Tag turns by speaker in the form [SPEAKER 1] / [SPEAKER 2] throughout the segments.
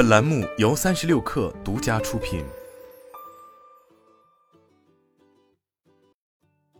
[SPEAKER 1] 本栏目由三十六氪独家出品。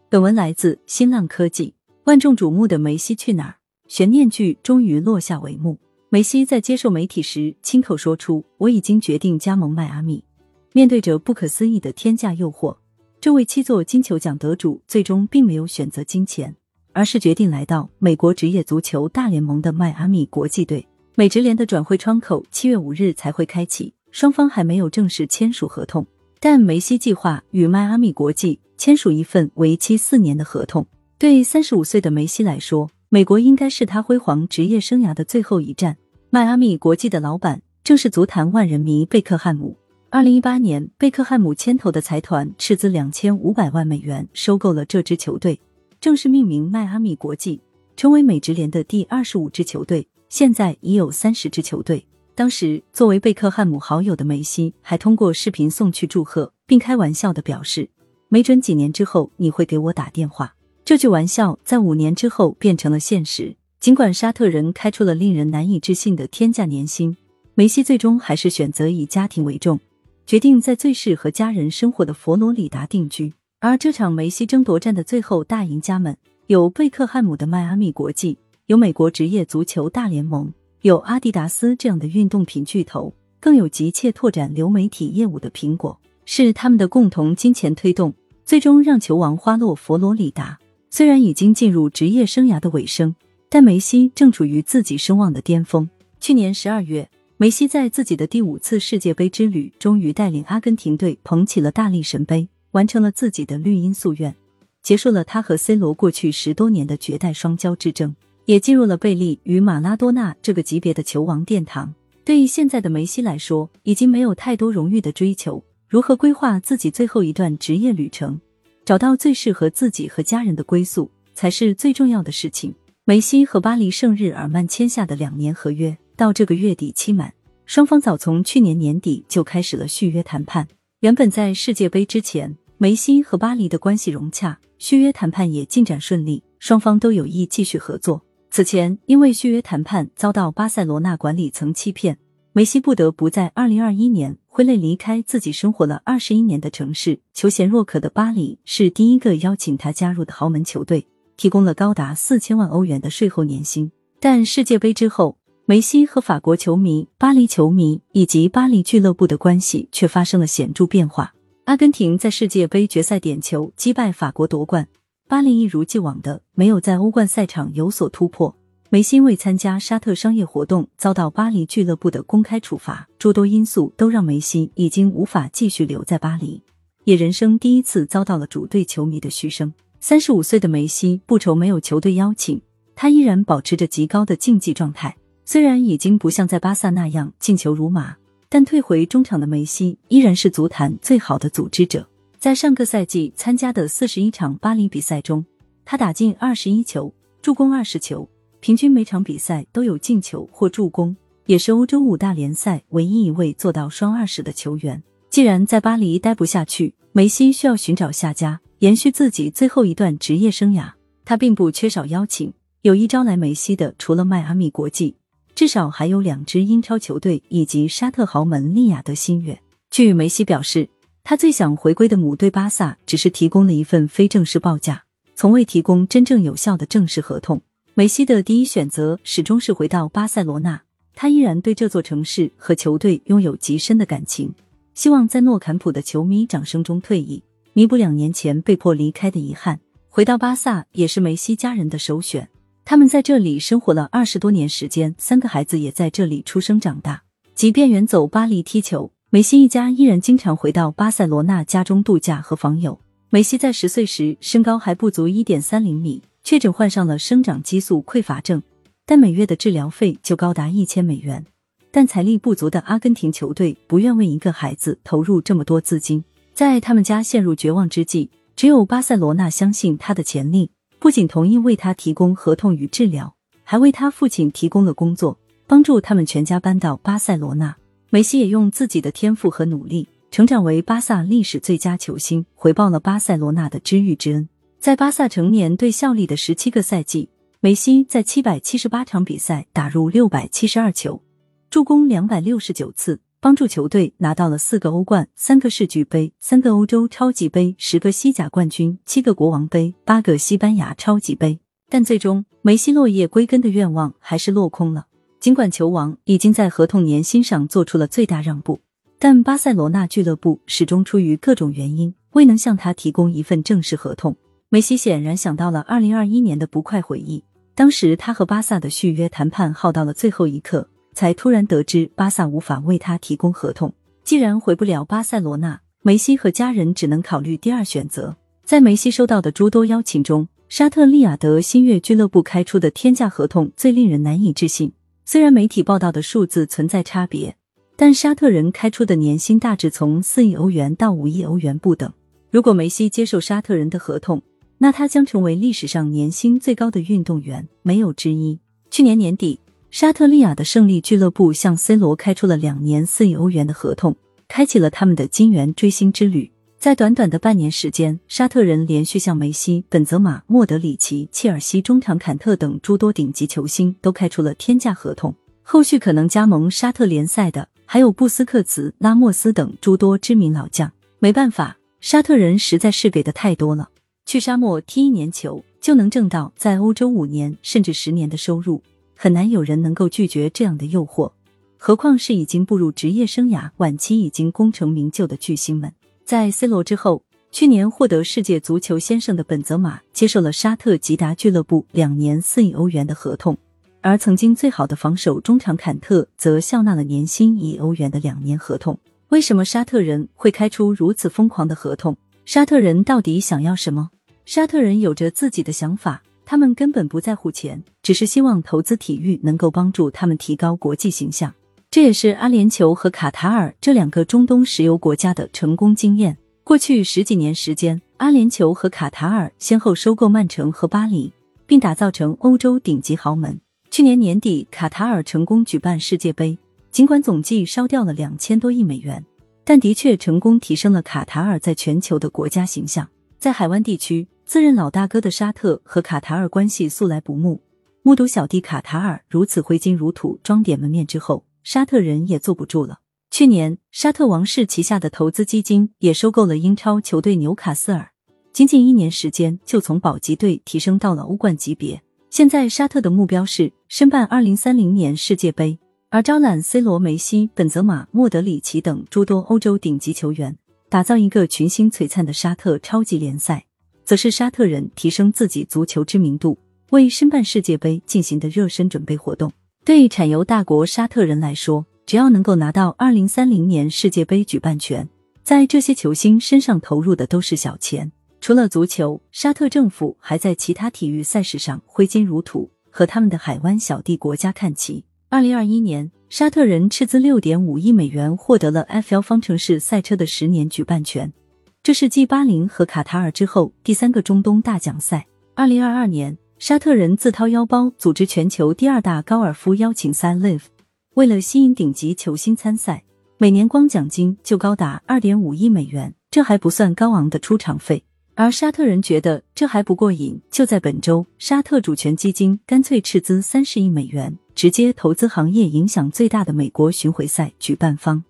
[SPEAKER 2] 本文来自新浪科技。万众瞩目的梅西去哪儿？悬念剧终于落下帷幕。梅西在接受媒体时亲口说出：“我已经决定加盟迈阿密。”面对着不可思议的天价诱惑，这位七座金球奖得主最终并没有选择金钱，而是决定来到美国职业足球大联盟的迈阿密国际队。美职联的转会窗口七月五日才会开启，双方还没有正式签署合同。但梅西计划与迈阿密国际签署一份为期四年的合同。对三十五岁的梅西来说，美国应该是他辉煌职业生涯的最后一站。迈阿密国际的老板正是足坛万人迷贝克汉姆。二零一八年，贝克汉姆牵头的财团斥资两千五百万美元收购了这支球队，正式命名迈阿密国际，成为美职联的第二十五支球队。现在已有三十支球队。当时，作为贝克汉姆好友的梅西还通过视频送去祝贺，并开玩笑的表示：“没准几年之后你会给我打电话。”这句玩笑在五年之后变成了现实。尽管沙特人开出了令人难以置信的天价年薪，梅西最终还是选择以家庭为重，决定在最适合家人生活的佛罗里达定居。而这场梅西争夺战的最后大赢家们，有贝克汉姆的迈阿密国际，有美国职业足球大联盟，有阿迪达斯这样的运动品巨头，更有急切拓展流媒体业务的苹果。是他们的共同金钱推动，最终让球王花落佛罗里达。虽然已经进入职业生涯的尾声，但梅西正处于自己声望的巅峰。去年十二月，梅西在自己的第五次世界杯之旅，终于带领阿根廷队捧起了大力神杯，完成了自己的绿茵夙愿，结束了他和 C 罗过去十多年的绝代双骄之争，也进入了贝利与马拉多纳这个级别的球王殿堂。对于现在的梅西来说，已经没有太多荣誉的追求，如何规划自己最后一段职业旅程？找到最适合自己和家人的归宿，才是最重要的事情。梅西和巴黎圣日耳曼签下的两年合约到这个月底期满，双方早从去年年底就开始了续约谈判。原本在世界杯之前，梅西和巴黎的关系融洽，续约谈判也进展顺利，双方都有意继续合作。此前，因为续约谈判遭到巴塞罗那管理层欺骗，梅西不得不在二零二一年。挥泪离开自己生活了二十一年的城市，求贤若渴的巴黎是第一个邀请他加入的豪门球队，提供了高达四千万欧元的税后年薪。但世界杯之后，梅西和法国球迷、巴黎球迷以及巴黎俱乐部的关系却发生了显著变化。阿根廷在世界杯决赛点球击败法国夺冠，巴黎一如既往的没有在欧冠赛场有所突破。梅西为参加沙特商业活动遭到巴黎俱乐部的公开处罚，诸多因素都让梅西已经无法继续留在巴黎，也人生第一次遭到了主队球迷的嘘声。三十五岁的梅西不愁没有球队邀请，他依然保持着极高的竞技状态。虽然已经不像在巴萨那样进球如麻，但退回中场的梅西依然是足坛最好的组织者。在上个赛季参加的四十一场巴黎比赛中，他打进二十一球，助攻二十球。平均每场比赛都有进球或助攻，也是欧洲五大联赛唯一一位做到双二十的球员。既然在巴黎待不下去，梅西需要寻找下家，延续自己最后一段职业生涯。他并不缺少邀请，有意招来梅西的除了迈阿密国际，至少还有两支英超球队以及沙特豪门利雅得新月。据梅西表示，他最想回归的母队巴萨只是提供了一份非正式报价，从未提供真正有效的正式合同。梅西的第一选择始终是回到巴塞罗那，他依然对这座城市和球队拥有极深的感情，希望在诺坎普的球迷掌声中退役，弥补两年前被迫离开的遗憾。回到巴萨也是梅西家人的首选，他们在这里生活了二十多年时间，三个孩子也在这里出生长大。即便远走巴黎踢球，梅西一家依然经常回到巴塞罗那家中度假和访友。梅西在十岁时身高还不足一点三厘米。确诊患上了生长激素匮乏症，但每月的治疗费就高达一千美元。但财力不足的阿根廷球队不愿为一个孩子投入这么多资金，在他们家陷入绝望之际，只有巴塞罗那相信他的潜力，不仅同意为他提供合同与治疗，还为他父亲提供了工作，帮助他们全家搬到巴塞罗那。梅西也用自己的天赋和努力，成长为巴萨历史最佳球星，回报了巴塞罗那的知遇之恩。在巴萨成年队效力的十七个赛季，梅西在七百七十八场比赛打入六百七十二球，助攻两百六十九次，帮助球队拿到了四个欧冠、三个世俱杯、三个欧洲超级杯、十个西甲冠军、七个国王杯、八个西班牙超级杯。但最终，梅西落叶归根的愿望还是落空了。尽管球王已经在合同年薪上做出了最大让步，但巴塞罗那俱乐部始终出于各种原因未能向他提供一份正式合同。梅西显然想到了二零二一年的不快回忆，当时他和巴萨的续约谈判耗到了最后一刻，才突然得知巴萨无法为他提供合同。既然回不了巴塞罗那，梅西和家人只能考虑第二选择。在梅西收到的诸多邀请中，沙特利雅得新月俱乐部开出的天价合同最令人难以置信。虽然媒体报道的数字存在差别，但沙特人开出的年薪大致从四亿欧元到五亿欧元不等。如果梅西接受沙特人的合同，那他将成为历史上年薪最高的运动员，没有之一。去年年底，沙特利雅的胜利俱乐部向 C 罗开出了两年四亿欧元的合同，开启了他们的金元追星之旅。在短短的半年时间，沙特人连续向梅西、本泽马、莫德里奇、切尔西中场坎特等诸多顶级球星都开出了天价合同。后续可能加盟沙特联赛的还有布斯克茨、拉莫斯等诸多知名老将。没办法，沙特人实在是给的太多了。去沙漠踢一年球就能挣到在欧洲五年甚至十年的收入，很难有人能够拒绝这样的诱惑。何况是已经步入职业生涯晚期、已经功成名就的巨星们。在 C 罗之后，去年获得世界足球先生的本泽马接受了沙特吉达俱乐部两年四亿欧元的合同，而曾经最好的防守中场坎特则笑纳了年薪一亿欧元的两年合同。为什么沙特人会开出如此疯狂的合同？沙特人到底想要什么？沙特人有着自己的想法，他们根本不在乎钱，只是希望投资体育能够帮助他们提高国际形象。这也是阿联酋和卡塔尔这两个中东石油国家的成功经验。过去十几年时间，阿联酋和卡塔尔先后收购曼城和巴黎，并打造成欧洲顶级豪门。去年年底，卡塔尔成功举办世界杯，尽管总计烧掉了两千多亿美元，但的确成功提升了卡塔尔在全球的国家形象。在海湾地区，自认老大哥的沙特和卡塔尔关系素来不睦，目睹小弟卡塔尔如此挥金如土、装点门面之后。沙特人也坐不住了。去年，沙特王室旗下的投资基金也收购了英超球队纽卡斯尔，仅仅一年时间就从保级队提升到了欧冠级别。现在，沙特的目标是申办二零三零年世界杯，而招揽 C 罗、梅西、本泽马、莫德里奇等诸多欧洲顶级球员，打造一个群星璀璨的沙特超级联赛，则是沙特人提升自己足球知名度、为申办世界杯进行的热身准备活动。对产油大国沙特人来说，只要能够拿到二零三零年世界杯举办权，在这些球星身上投入的都是小钱。除了足球，沙特政府还在其他体育赛事上挥金如土，和他们的海湾小弟国家看齐。二零二一年，沙特人斥资六点五亿美元获得了 FL 方程式赛车的十年举办权，这是继巴林和卡塔尔之后第三个中东大奖赛。二零二二年。沙特人自掏腰包组织全球第二大高尔夫邀请赛 Live，为了吸引顶级球星参赛，每年光奖金就高达二点五亿美元，这还不算高昂的出场费。而沙特人觉得这还不过瘾，就在本周，沙特主权基金干脆斥资三十亿美元，直接投资行业影响最大的美国巡回赛举办方，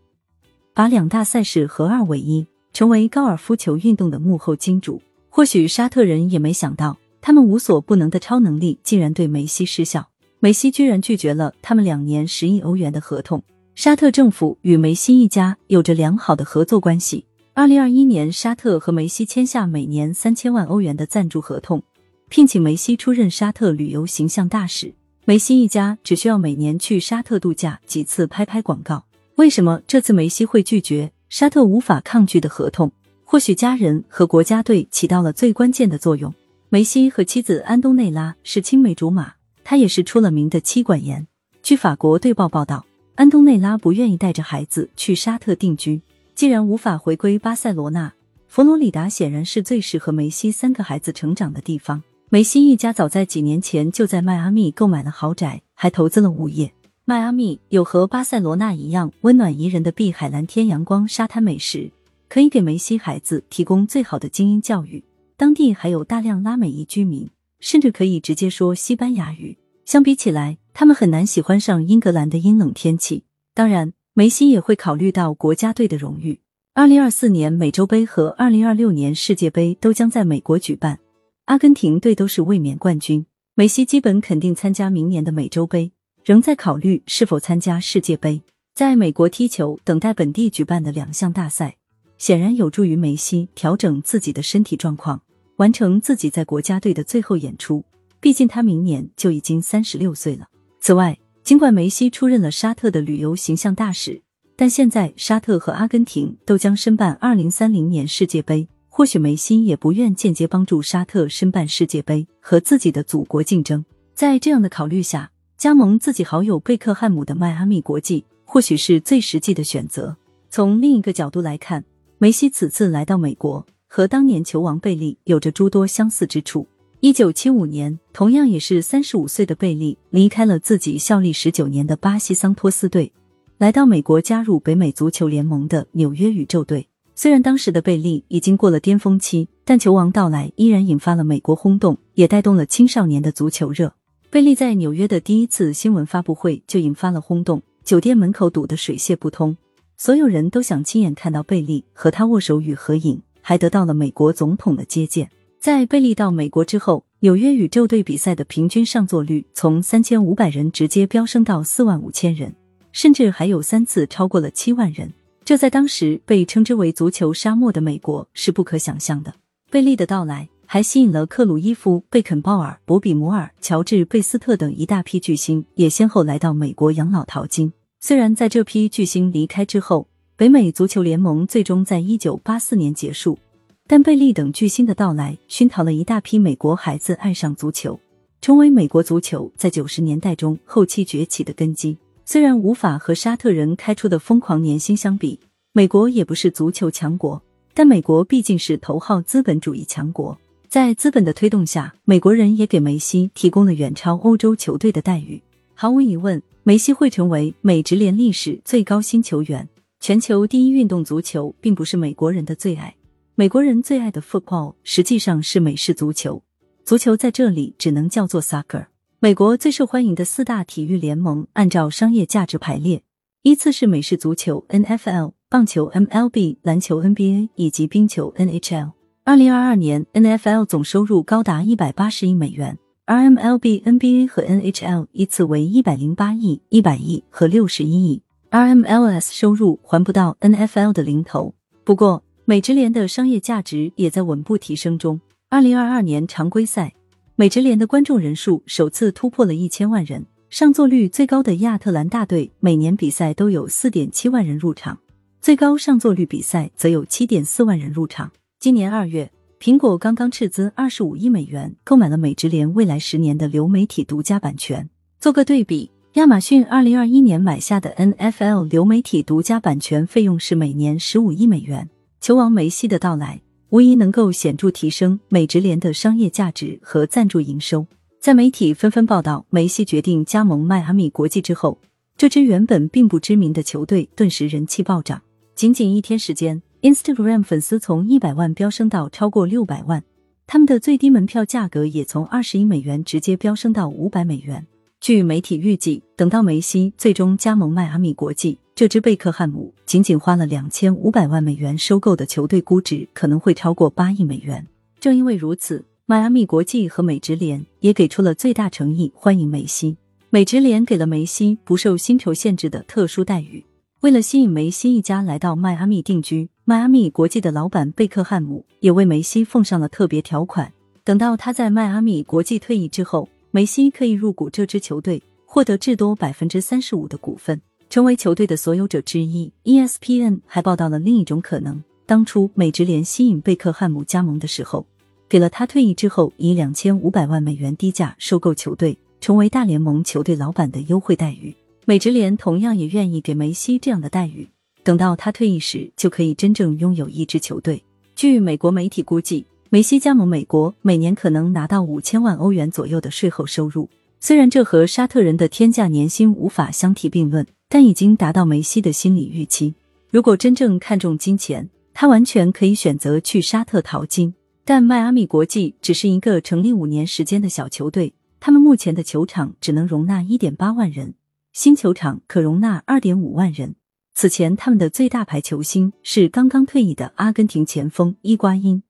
[SPEAKER 2] 把两大赛事合二为一，成为高尔夫球运动的幕后金主。或许沙特人也没想到。他们无所不能的超能力竟然对梅西失效，梅西居然拒绝了他们两年十亿欧元的合同。沙特政府与梅西一家有着良好的合作关系。二零二一年，沙特和梅西签下每年三千万欧元的赞助合同，聘请梅西出任沙特旅游形象大使。梅西一家只需要每年去沙特度假几次，拍拍广告。为什么这次梅西会拒绝沙特无法抗拒的合同？或许家人和国家队起到了最关键的作用。梅西和妻子安东内拉是青梅竹马，他也是出了名的妻管严。据法国队报报道，安东内拉不愿意带着孩子去沙特定居，既然无法回归巴塞罗那，佛罗里达显然是最适合梅西三个孩子成长的地方。梅西一家早在几年前就在迈阿密购买了豪宅，还投资了物业。迈阿密有和巴塞罗那一样温暖宜人的碧海蓝天、阳光、沙滩美食，可以给梅西孩子提供最好的精英教育。当地还有大量拉美裔居民，甚至可以直接说西班牙语。相比起来，他们很难喜欢上英格兰的阴冷天气。当然，梅西也会考虑到国家队的荣誉。二零二四年美洲杯和二零二六年世界杯都将在美国举办，阿根廷队都是卫冕冠军，梅西基本肯定参加明年的美洲杯，仍在考虑是否参加世界杯。在美国踢球，等待本地举办的两项大赛，显然有助于梅西调整自己的身体状况，完成自己在国家队的最后演出。毕竟他明年就已经三十六岁了。此外，尽管梅西出任了沙特的旅游形象大使。但现在沙特和阿根廷都将申办二零三零年世界杯，或许梅西也不愿间接帮助沙特申办世界杯和自己的祖国竞争。在这样的考虑下，加盟自己好友贝克汉姆的迈阿密国际，或许是最实际的选择。从另一个角度来看，梅西此次来到美国，和当年球王贝利有着诸多相似之处。一九七五年，同样也是三十五岁的贝利离开了自己效力十九年的巴西桑托斯队。来到美国加入北美足球联盟的纽约宇宙队，虽然当时的贝利已经过了巅峰期，但球王到来依然引发了美国轰动，也带动了青少年的足球热。贝利在纽约的第一次新闻发布会就引发了轰动，酒店门口堵得水泄不通，所有人都想亲眼看到贝利和他握手与合影，还得到了美国总统的接见。在贝利到美国之后，纽约宇宙队比赛的平均上座率从三千五百人直接飙升到四万五千人。甚至还有三次超过了七万人，这在当时被称之为足球沙漠的美国是不可想象的。贝利的到来还吸引了克鲁伊夫、贝肯鲍尔、博比摩尔、乔治贝斯特等一大批巨星，也先后来到美国养老淘金。虽然在这批巨星离开之后，北美足球联盟最终在一九八四年结束，但贝利等巨星的到来熏陶了一大批美国孩子爱上足球，成为美国足球在九十年代中后期崛起的根基。虽然无法和沙特人开出的疯狂年薪相比，美国也不是足球强国，但美国毕竟是头号资本主义强国，在资本的推动下，美国人也给梅西提供了远超欧洲球队的待遇。毫无疑问，梅西会成为美职联历史最高薪球员。全球第一运动足球并不是美国人的最爱，美国人最爱的 football 实际上是美式足球，足球在这里只能叫做 soccer。美国最受欢迎的四大体育联盟按照商业价值排列，依次是美式足球 （NFL）、棒球 （MLB）、篮球 （NBA） 以及冰球 （NHL）。二零二二年，NFL 总收入高达一百八十亿美元，而 MLB、NBA 和 NHL 依次为一百零八亿、一百亿和六十一亿。RMLS 收入还不到 NFL 的零头，不过美职联的商业价值也在稳步提升中。二零二二年常规赛。美职联的观众人数首次突破了一千万人，上座率最高的亚特兰大队每年比赛都有四点七万人入场，最高上座率比赛则有七点四万人入场。今年二月，苹果刚刚斥资二十五亿美元购买了美职联未来十年的流媒体独家版权。做个对比，亚马逊二零二一年买下的 NFL 流媒体独家版权费用是每年十五亿美元。球王梅西的到来。无疑能够显著提升美职联的商业价值和赞助营收。在媒体纷纷报道梅西决定加盟迈阿密国际之后，这支原本并不知名的球队顿时人气暴涨。仅仅一天时间，Instagram 粉丝从一百万飙升到超过六百万，他们的最低门票价格也从二十一美元直接飙升到五百美元。据媒体预计，等到梅西最终加盟迈阿密国际。这支贝克汉姆仅仅花了两千五百万美元收购的球队估值可能会超过八亿美元。正因为如此，迈阿密国际和美职联也给出了最大诚意欢迎梅西。美职联给了梅西不受薪酬限制的特殊待遇。为了吸引梅西一家来到迈阿密定居，迈阿密国际的老板贝克汉姆也为梅西奉上了特别条款：等到他在迈阿密国际退役之后，梅西可以入股这支球队，获得至多百分之三十五的股份。成为球队的所有者之一。ESPN 还报道了另一种可能：当初美职联吸引贝克汉姆加盟的时候，给了他退役之后以两千五百万美元低价收购球队，成为大联盟球队老板的优惠待遇。美职联同样也愿意给梅西这样的待遇，等到他退役时，就可以真正拥有一支球队。据美国媒体估计，梅西加盟美国，每年可能拿到五千万欧元左右的税后收入。虽然这和沙特人的天价年薪无法相提并论。但已经达到梅西的心理预期。如果真正看重金钱，他完全可以选择去沙特淘金。但迈阿密国际只是一个成立五年时间的小球队，他们目前的球场只能容纳一点八万人，新球场可容纳二点五万人。此前，他们的最大牌球星是刚刚退役的阿根廷前锋伊瓜因，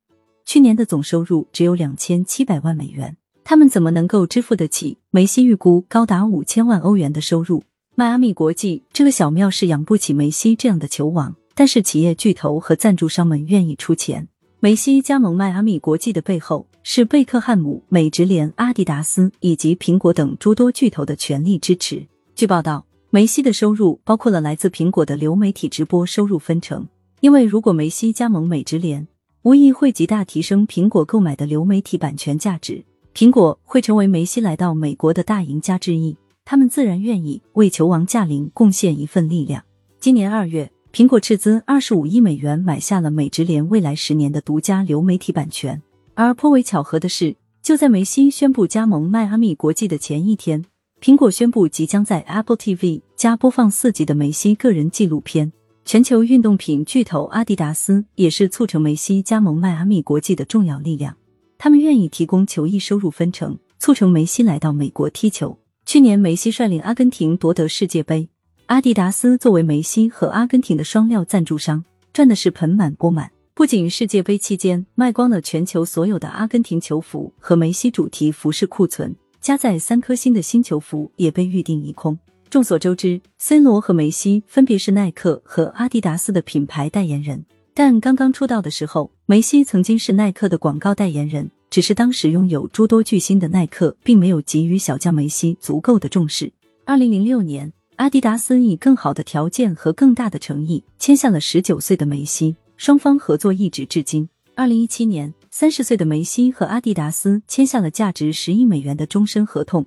[SPEAKER 2] 去年的总收入只有两千七百万美元。他们怎么能够支付得起梅西预估高达五千万欧元的收入？迈阿密国际这个小庙是养不起梅西这样的球王，但是企业巨头和赞助商们愿意出钱。梅西加盟迈阿密国际的背后，是贝克汉姆、美职联、阿迪达斯以及苹果等诸多巨头的全力支持。据报道，梅西的收入包括了来自苹果的流媒体直播收入分成，因为如果梅西加盟美职联，无疑会极大提升苹果购买的流媒体版权价值。苹果会成为梅西来到美国的大赢家之一，他们自然愿意为球王驾临贡献一份力量。今年二月，苹果斥资二十五亿美元买下了美职联未来十年的独家流媒体版权。而颇为巧合的是，就在梅西宣布加盟迈阿密国际的前一天，苹果宣布即将在 Apple TV 加播放四集的梅西个人纪录片。全球运动品巨头阿迪达斯也是促成梅西加盟迈阿密国际的重要力量。他们愿意提供球衣收入分成，促成梅西来到美国踢球。去年梅西率领阿根廷夺得世界杯，阿迪达斯作为梅西和阿根廷的双料赞助商，赚的是盆满钵满。不仅世界杯期间卖光了全球所有的阿根廷球服和梅西主题服饰库存，加载三颗星的新球服也被预定一空。众所周知，C 罗和梅西分别是耐克和阿迪达斯的品牌代言人。但刚刚出道的时候，梅西曾经是耐克的广告代言人，只是当时拥有诸多巨星的耐克并没有给予小将梅西足够的重视。二零零六年，阿迪达斯以更好的条件和更大的诚意签下了十九岁的梅西，双方合作一直至今。二零一七年，三十岁的梅西和阿迪达斯签下了价值十亿美元的终身合同，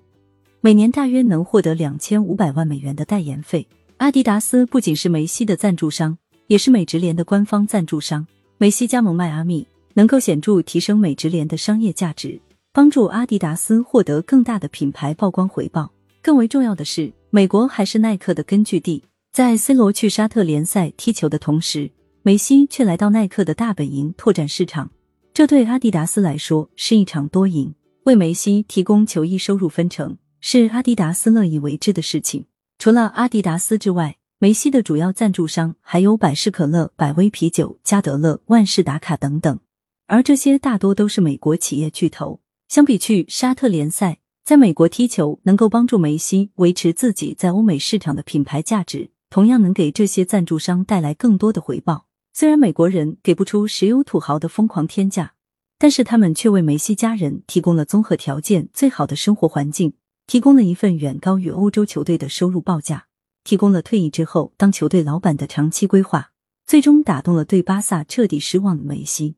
[SPEAKER 2] 每年大约能获得两千五百万美元的代言费。阿迪达斯不仅是梅西的赞助商。也是美职联的官方赞助商。梅西加盟迈阿密，能够显著提升美职联的商业价值，帮助阿迪达斯获得更大的品牌曝光回报。更为重要的是，美国还是耐克的根据地。在 C 罗去沙特联赛踢球的同时，梅西却来到耐克的大本营拓展市场。这对阿迪达斯来说是一场多赢。为梅西提供球衣收入分成，是阿迪达斯乐意为之的事情。除了阿迪达斯之外，梅西的主要赞助商还有百事可乐、百威啤酒、加德乐、万事达卡等等，而这些大多都是美国企业巨头。相比去沙特联赛，在美国踢球能够帮助梅西维持自己在欧美市场的品牌价值，同样能给这些赞助商带来更多的回报。虽然美国人给不出石油土豪的疯狂天价，但是他们却为梅西家人提供了综合条件最好的生活环境，提供了一份远高于欧洲球队的收入报价。提供了退役之后当球队老板的长期规划，最终打动了对巴萨彻底失望的梅西。